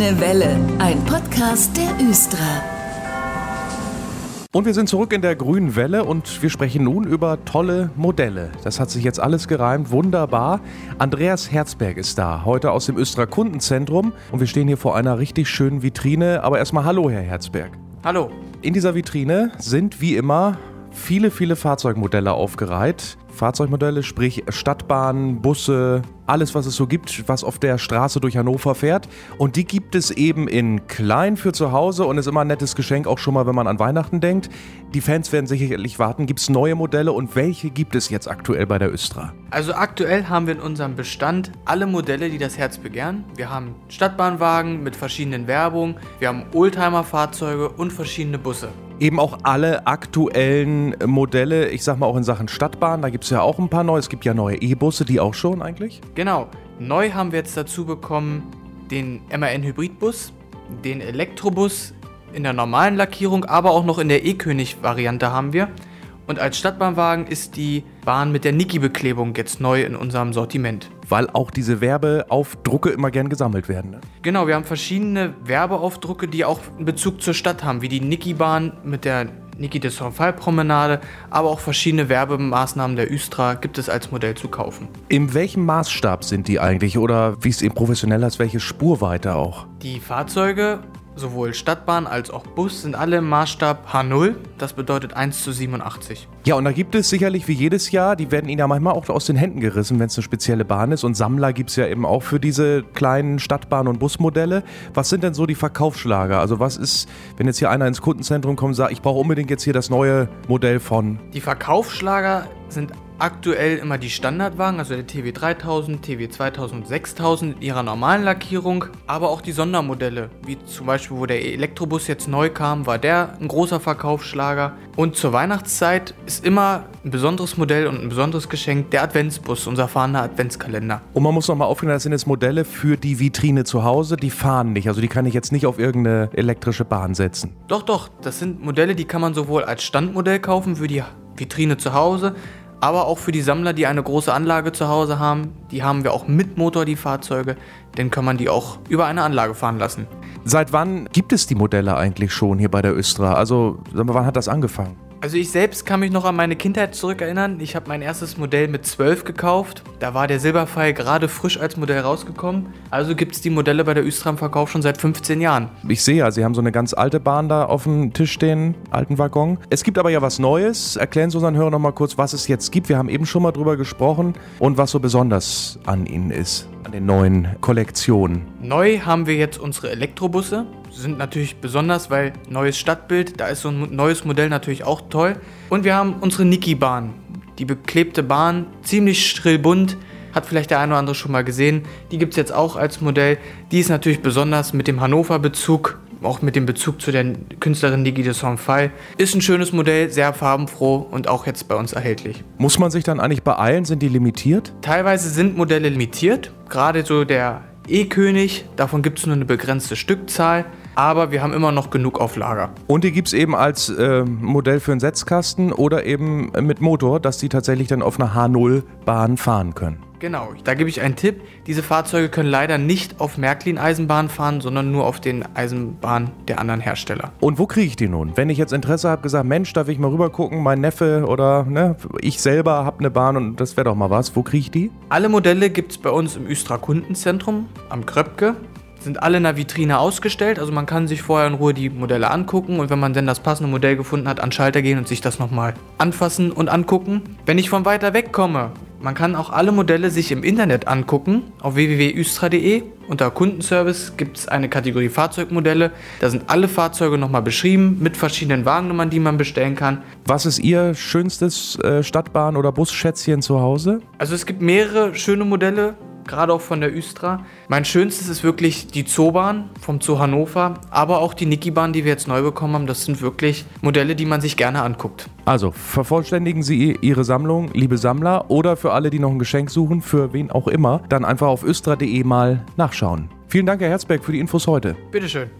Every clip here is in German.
Grüne Welle, ein Podcast der Östra. Und wir sind zurück in der grünen Welle und wir sprechen nun über tolle Modelle. Das hat sich jetzt alles gereimt, wunderbar. Andreas Herzberg ist da, heute aus dem Östra Kundenzentrum und wir stehen hier vor einer richtig schönen Vitrine. Aber erstmal hallo, Herr Herzberg. Hallo. In dieser Vitrine sind wie immer viele, viele Fahrzeugmodelle aufgereiht. Fahrzeugmodelle, sprich Stadtbahnen, Busse, alles, was es so gibt, was auf der Straße durch Hannover fährt. Und die gibt es eben in klein für zu Hause und ist immer ein nettes Geschenk, auch schon mal, wenn man an Weihnachten denkt. Die Fans werden sicherlich warten. Gibt es neue Modelle und welche gibt es jetzt aktuell bei der Östra? Also aktuell haben wir in unserem Bestand alle Modelle, die das Herz begehren. Wir haben Stadtbahnwagen mit verschiedenen Werbungen, wir haben Oldtimer-Fahrzeuge und verschiedene Busse eben auch alle aktuellen Modelle, ich sag mal auch in Sachen Stadtbahn, da gibt es ja auch ein paar neue. Es gibt ja neue E-Busse, die auch schon eigentlich. Genau. Neu haben wir jetzt dazu bekommen den MAN Hybridbus, den Elektrobus in der normalen Lackierung, aber auch noch in der E-König-Variante haben wir. Und als Stadtbahnwagen ist die Bahn mit der Niki-Beklebung jetzt neu in unserem Sortiment. Weil auch diese Werbeaufdrucke immer gern gesammelt werden. Ne? Genau, wir haben verschiedene Werbeaufdrucke, die auch einen Bezug zur Stadt haben, wie die Niki-Bahn mit der Niki de Sonfall Promenade, aber auch verschiedene Werbemaßnahmen der Üstra gibt es als Modell zu kaufen. In welchem Maßstab sind die eigentlich oder wie es eben professionell ist, welche Spurweite auch? Die Fahrzeuge Sowohl Stadtbahn als auch Bus sind alle im Maßstab H0, das bedeutet 1 zu 87. Ja, und da gibt es sicherlich wie jedes Jahr, die werden Ihnen ja manchmal auch aus den Händen gerissen, wenn es eine spezielle Bahn ist. Und Sammler gibt es ja eben auch für diese kleinen Stadtbahn- und Busmodelle. Was sind denn so die Verkaufsschlager? Also was ist, wenn jetzt hier einer ins Kundenzentrum kommt und sagt, ich brauche unbedingt jetzt hier das neue Modell von? Die Verkaufsschlager sind aktuell immer die Standardwagen, also der TW 3000, TW 2000 6000 in ihrer normalen Lackierung, aber auch die Sondermodelle, wie zum Beispiel, wo der Elektrobus jetzt neu kam, war der ein großer Verkaufsschlager. Und zur Weihnachtszeit ist immer ein besonderes Modell und ein besonderes Geschenk der Adventsbus, unser fahrender Adventskalender. Und man muss nochmal aufklären, das sind jetzt Modelle für die Vitrine zu Hause, die fahren nicht, also die kann ich jetzt nicht auf irgendeine elektrische Bahn setzen. Doch, doch, das sind Modelle, die kann man sowohl als Standmodell kaufen für die Vitrine zu Hause, aber auch für die Sammler, die eine große Anlage zu Hause haben. Die haben wir auch mit Motor, die Fahrzeuge. Dann kann man die auch über eine Anlage fahren lassen. Seit wann gibt es die Modelle eigentlich schon hier bei der Östra? Also, wann hat das angefangen? Also ich selbst kann mich noch an meine Kindheit zurückerinnern. Ich habe mein erstes Modell mit 12 gekauft. Da war der Silberpfeil gerade frisch als Modell rausgekommen. Also gibt es die Modelle bei der Östra im Verkauf schon seit 15 Jahren. Ich sehe ja, Sie haben so eine ganz alte Bahn da auf dem Tisch stehen, alten Waggon. Es gibt aber ja was Neues. Erklären Sie unseren Hörern noch mal kurz, was es jetzt gibt. Wir haben eben schon mal drüber gesprochen und was so besonders an Ihnen ist, an den neuen Kollektionen. Neu haben wir jetzt unsere Elektrobusse sind natürlich besonders, weil neues Stadtbild, da ist so ein neues Modell natürlich auch toll. Und wir haben unsere Niki-Bahn, die beklebte Bahn, ziemlich strillbunt, hat vielleicht der eine oder andere schon mal gesehen. Die gibt es jetzt auch als Modell. Die ist natürlich besonders mit dem Hannover-Bezug, auch mit dem Bezug zu der Künstlerin Niki de Sonfall. Ist ein schönes Modell, sehr farbenfroh und auch jetzt bei uns erhältlich. Muss man sich dann eigentlich beeilen? Sind die limitiert? Teilweise sind Modelle limitiert. Gerade so der E-König, davon gibt es nur eine begrenzte Stückzahl aber wir haben immer noch genug auf Lager. Und die gibt es eben als äh, Modell für einen Setzkasten oder eben mit Motor, dass die tatsächlich dann auf einer H0-Bahn fahren können. Genau, da gebe ich einen Tipp. Diese Fahrzeuge können leider nicht auf Märklin-Eisenbahn fahren, sondern nur auf den Eisenbahnen der anderen Hersteller. Und wo kriege ich die nun? Wenn ich jetzt Interesse habe, gesagt, Mensch, darf ich mal rüber gucken, mein Neffe oder ne, ich selber habe eine Bahn und das wäre doch mal was. Wo kriege ich die? Alle Modelle gibt es bei uns im Üstra Kundenzentrum am Kröpke sind alle in der Vitrine ausgestellt. Also man kann sich vorher in Ruhe die Modelle angucken und wenn man dann das passende Modell gefunden hat, an Schalter gehen und sich das nochmal anfassen und angucken. Wenn ich von weiter weg komme, man kann auch alle Modelle sich im Internet angucken. Auf www.üstra.de unter Kundenservice gibt es eine Kategorie Fahrzeugmodelle. Da sind alle Fahrzeuge nochmal beschrieben mit verschiedenen Wagennummern, die man bestellen kann. Was ist Ihr schönstes äh, Stadtbahn- oder Busschätzchen zu Hause? Also es gibt mehrere schöne Modelle gerade auch von der Östra. Mein schönstes ist wirklich die Zoobahn vom Zoo Hannover, aber auch die Niki-Bahn, die wir jetzt neu bekommen haben. Das sind wirklich Modelle, die man sich gerne anguckt. Also vervollständigen Sie Ihre Sammlung, liebe Sammler, oder für alle, die noch ein Geschenk suchen, für wen auch immer, dann einfach auf östra.de mal nachschauen. Vielen Dank, Herr Herzberg, für die Infos heute. Bitteschön.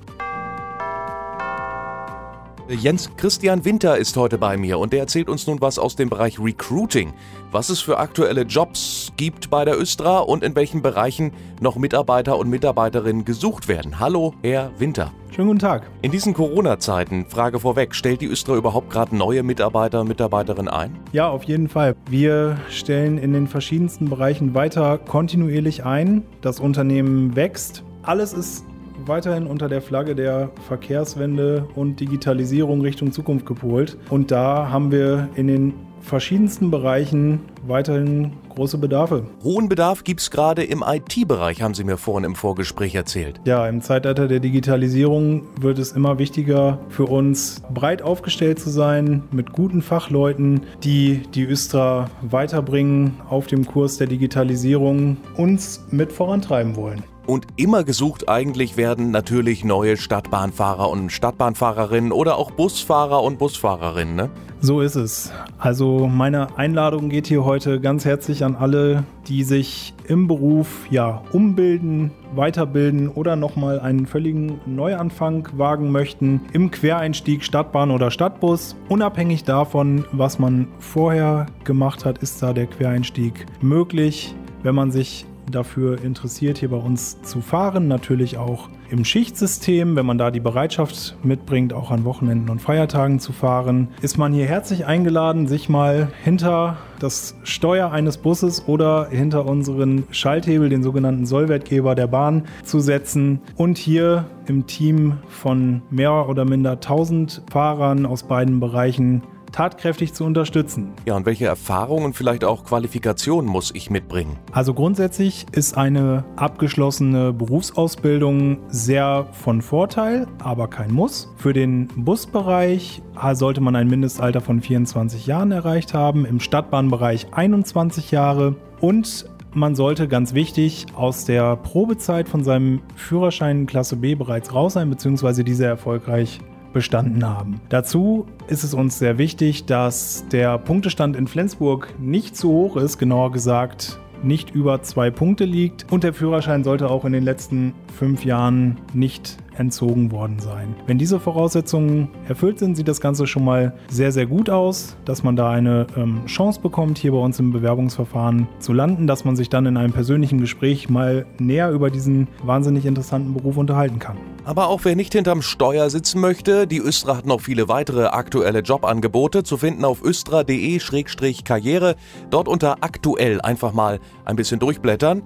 Jens Christian Winter ist heute bei mir und der erzählt uns nun was aus dem Bereich Recruiting. Was es für aktuelle Jobs gibt bei der Östra und in welchen Bereichen noch Mitarbeiter und Mitarbeiterinnen gesucht werden. Hallo, Herr Winter. Schönen guten Tag. In diesen Corona-Zeiten, Frage vorweg, stellt die Östra überhaupt gerade neue Mitarbeiter und Mitarbeiterinnen ein? Ja, auf jeden Fall. Wir stellen in den verschiedensten Bereichen weiter kontinuierlich ein. Das Unternehmen wächst. Alles ist weiterhin unter der Flagge der Verkehrswende und Digitalisierung Richtung Zukunft gepolt. Und da haben wir in den verschiedensten Bereichen weiterhin große Bedarfe. Hohen Bedarf gibt es gerade im IT-Bereich, haben Sie mir vorhin im Vorgespräch erzählt. Ja, im Zeitalter der Digitalisierung wird es immer wichtiger für uns, breit aufgestellt zu sein, mit guten Fachleuten, die die Östra weiterbringen auf dem Kurs der Digitalisierung, uns mit vorantreiben wollen. Und immer gesucht eigentlich werden natürlich neue Stadtbahnfahrer und Stadtbahnfahrerinnen oder auch Busfahrer und Busfahrerinnen. Ne? So ist es. Also meine Einladung geht hier heute ganz herzlich an alle, die sich im Beruf ja umbilden, weiterbilden oder nochmal einen völligen Neuanfang wagen möchten im Quereinstieg Stadtbahn oder Stadtbus. Unabhängig davon, was man vorher gemacht hat, ist da der Quereinstieg möglich. Wenn man sich dafür interessiert, hier bei uns zu fahren. Natürlich auch im Schichtsystem, wenn man da die Bereitschaft mitbringt, auch an Wochenenden und Feiertagen zu fahren, ist man hier herzlich eingeladen, sich mal hinter das Steuer eines Busses oder hinter unseren Schalthebel, den sogenannten Sollwertgeber der Bahn, zu setzen und hier im Team von mehr oder minder 1000 Fahrern aus beiden Bereichen tatkräftig zu unterstützen. Ja, und welche Erfahrungen und vielleicht auch Qualifikationen muss ich mitbringen? Also grundsätzlich ist eine abgeschlossene Berufsausbildung sehr von Vorteil, aber kein Muss. Für den Busbereich sollte man ein Mindestalter von 24 Jahren erreicht haben, im Stadtbahnbereich 21 Jahre und man sollte ganz wichtig aus der Probezeit von seinem Führerschein Klasse B bereits raus sein, beziehungsweise diese erfolgreich bestanden haben. Dazu ist es uns sehr wichtig, dass der Punktestand in Flensburg nicht zu hoch ist, genauer gesagt nicht über zwei Punkte liegt und der Führerschein sollte auch in den letzten fünf Jahren nicht entzogen worden sein. Wenn diese Voraussetzungen erfüllt sind, sieht das Ganze schon mal sehr, sehr gut aus, dass man da eine ähm, Chance bekommt, hier bei uns im Bewerbungsverfahren zu landen, dass man sich dann in einem persönlichen Gespräch mal näher über diesen wahnsinnig interessanten Beruf unterhalten kann. Aber auch wer nicht hinterm Steuer sitzen möchte, die Östra hat noch viele weitere aktuelle Jobangebote zu finden auf östra.de-karriere. Dort unter aktuell einfach mal ein bisschen durchblättern.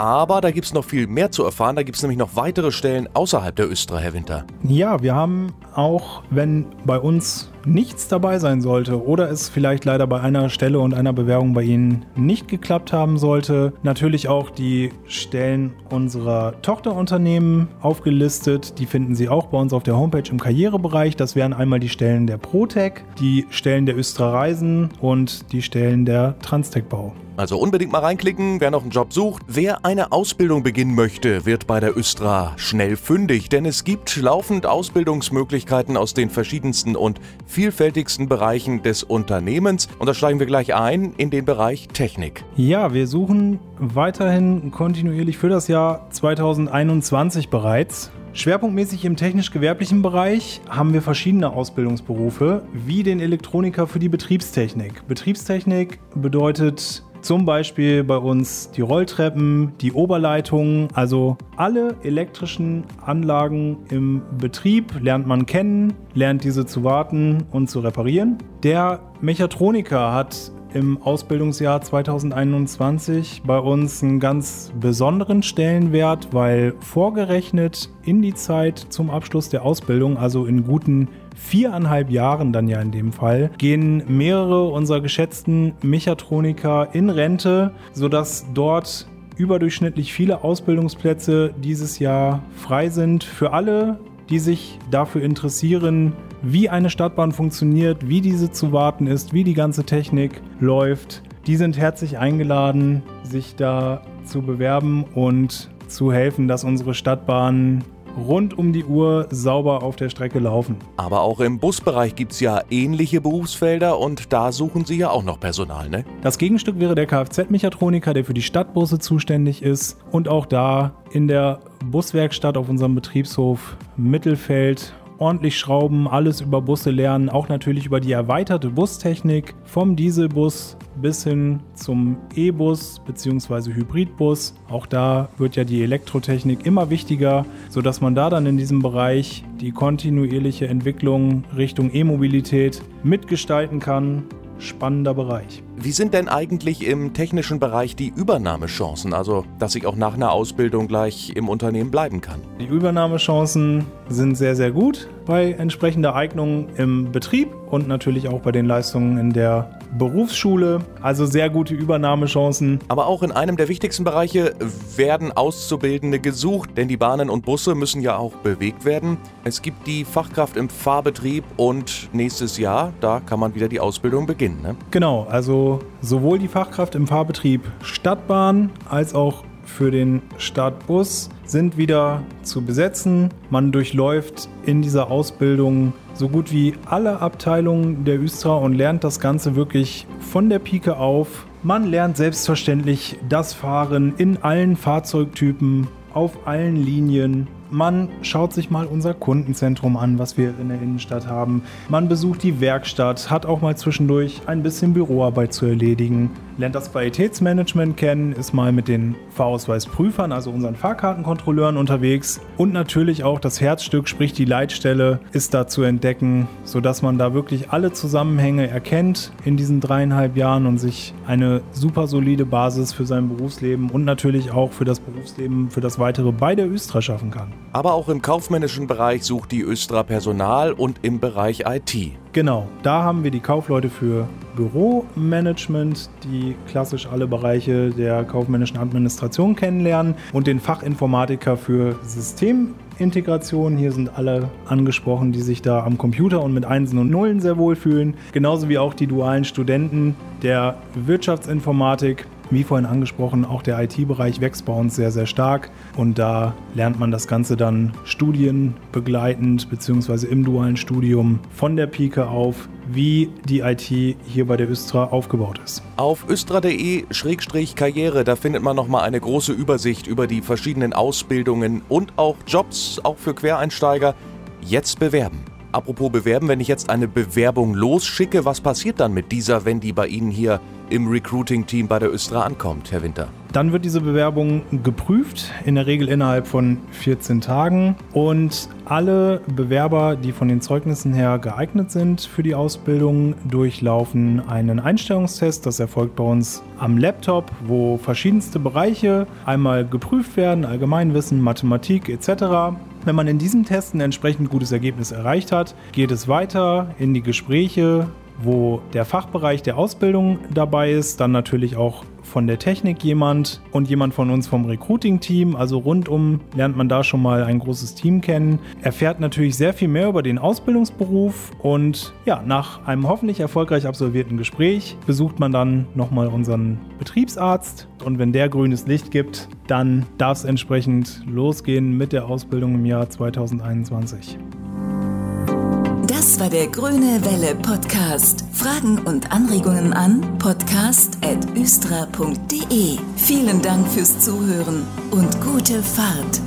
Aber da gibt es noch viel mehr zu erfahren. Da gibt es nämlich noch weitere Stellen außerhalb der Östra, Herr Winter. Ja, wir haben auch, wenn bei uns nichts dabei sein sollte oder es vielleicht leider bei einer Stelle und einer Bewerbung bei Ihnen nicht geklappt haben sollte, natürlich auch die Stellen unserer Tochterunternehmen aufgelistet. Die finden Sie auch bei uns auf der Homepage im Karrierebereich. Das wären einmal die Stellen der Protec, die Stellen der Östra Reisen und die Stellen der Transtec Bau. Also unbedingt mal reinklicken, wer noch einen Job sucht. Wer eine Ausbildung beginnen möchte, wird bei der Östra schnell fündig, denn es gibt laufend Ausbildungsmöglichkeiten aus den verschiedensten und vielfältigsten Bereichen des Unternehmens. Und da steigen wir gleich ein in den Bereich Technik. Ja, wir suchen weiterhin kontinuierlich für das Jahr 2021 bereits. Schwerpunktmäßig im technisch-gewerblichen Bereich haben wir verschiedene Ausbildungsberufe, wie den Elektroniker für die Betriebstechnik. Betriebstechnik bedeutet zum Beispiel bei uns die Rolltreppen, die Oberleitungen, also alle elektrischen Anlagen im Betrieb lernt man kennen, lernt diese zu warten und zu reparieren. Der Mechatroniker hat im Ausbildungsjahr 2021 bei uns einen ganz besonderen Stellenwert, weil vorgerechnet in die Zeit zum Abschluss der Ausbildung, also in guten viereinhalb Jahren dann ja in dem Fall, gehen mehrere unserer geschätzten Mechatroniker in Rente, sodass dort überdurchschnittlich viele Ausbildungsplätze dieses Jahr frei sind für alle, die sich dafür interessieren, wie eine Stadtbahn funktioniert, wie diese zu warten ist, wie die ganze Technik läuft. Die sind herzlich eingeladen, sich da zu bewerben und zu helfen, dass unsere Stadtbahnen rund um die Uhr sauber auf der Strecke laufen. Aber auch im Busbereich gibt es ja ähnliche Berufsfelder und da suchen Sie ja auch noch Personal, ne? Das Gegenstück wäre der Kfz-Mechatroniker, der für die Stadtbusse zuständig ist und auch da in der Buswerkstatt auf unserem Betriebshof Mittelfeld ordentlich schrauben, alles über Busse lernen, auch natürlich über die erweiterte Bustechnik vom Dieselbus bis hin zum E-Bus bzw. Hybridbus. Auch da wird ja die Elektrotechnik immer wichtiger, sodass man da dann in diesem Bereich die kontinuierliche Entwicklung Richtung E-Mobilität mitgestalten kann spannender Bereich. Wie sind denn eigentlich im technischen Bereich die Übernahmechancen, also dass ich auch nach einer Ausbildung gleich im Unternehmen bleiben kann? Die Übernahmechancen sind sehr, sehr gut bei entsprechender Eignung im Betrieb und natürlich auch bei den Leistungen in der Berufsschule. Also sehr gute Übernahmechancen. Aber auch in einem der wichtigsten Bereiche werden Auszubildende gesucht, denn die Bahnen und Busse müssen ja auch bewegt werden. Es gibt die Fachkraft im Fahrbetrieb und nächstes Jahr, da kann man wieder die Ausbildung beginnen. Ne? Genau, also sowohl die Fachkraft im Fahrbetrieb Stadtbahn als auch für den Stadtbus sind wieder zu besetzen. Man durchläuft in dieser Ausbildung so gut wie alle Abteilungen der Östra und lernt das Ganze wirklich von der Pike auf. Man lernt selbstverständlich das Fahren in allen Fahrzeugtypen, auf allen Linien, man schaut sich mal unser Kundenzentrum an, was wir in der Innenstadt haben. Man besucht die Werkstatt, hat auch mal zwischendurch ein bisschen Büroarbeit zu erledigen, lernt das Qualitätsmanagement kennen, ist mal mit den Fahrausweisprüfern, also unseren Fahrkartenkontrolleuren unterwegs und natürlich auch das Herzstück, sprich die Leitstelle, ist da zu entdecken, sodass man da wirklich alle Zusammenhänge erkennt in diesen dreieinhalb Jahren und sich eine super solide Basis für sein Berufsleben und natürlich auch für das Berufsleben, für das weitere bei der Östra schaffen kann. Aber auch im kaufmännischen Bereich sucht die Östra Personal und im Bereich IT. Genau, da haben wir die Kaufleute für Büromanagement, die klassisch alle Bereiche der kaufmännischen Administration kennenlernen und den Fachinformatiker für Systemintegration. Hier sind alle angesprochen, die sich da am Computer und mit Einsen und Nullen sehr wohl fühlen. Genauso wie auch die dualen Studenten der Wirtschaftsinformatik wie vorhin angesprochen, auch der IT-Bereich wächst bei uns sehr, sehr stark und da lernt man das Ganze dann studienbegleitend bzw. im dualen Studium von der Pike auf, wie die IT hier bei der Östra aufgebaut ist. Auf östra.de-karriere, da findet man nochmal eine große Übersicht über die verschiedenen Ausbildungen und auch Jobs, auch für Quereinsteiger. Jetzt bewerben. Apropos bewerben, wenn ich jetzt eine Bewerbung losschicke, was passiert dann mit dieser, wenn die bei Ihnen hier im Recruiting-Team bei der Östra ankommt, Herr Winter? Dann wird diese Bewerbung geprüft, in der Regel innerhalb von 14 Tagen. Und alle Bewerber, die von den Zeugnissen her geeignet sind für die Ausbildung, durchlaufen einen Einstellungstest. Das erfolgt bei uns am Laptop, wo verschiedenste Bereiche einmal geprüft werden, Allgemeinwissen, Mathematik etc. Wenn man in diesem Test ein entsprechend gutes Ergebnis erreicht hat, geht es weiter in die Gespräche, wo der Fachbereich der Ausbildung dabei ist, dann natürlich auch von der Technik jemand und jemand von uns vom Recruiting-Team. Also rundum lernt man da schon mal ein großes Team kennen, erfährt natürlich sehr viel mehr über den Ausbildungsberuf und ja, nach einem hoffentlich erfolgreich absolvierten Gespräch besucht man dann nochmal unseren Betriebsarzt und wenn der grünes Licht gibt, dann darf es entsprechend losgehen mit der Ausbildung im Jahr 2021. War der Grüne Welle Podcast. Fragen und Anregungen an podcast.östra.de. Vielen Dank fürs Zuhören und gute Fahrt.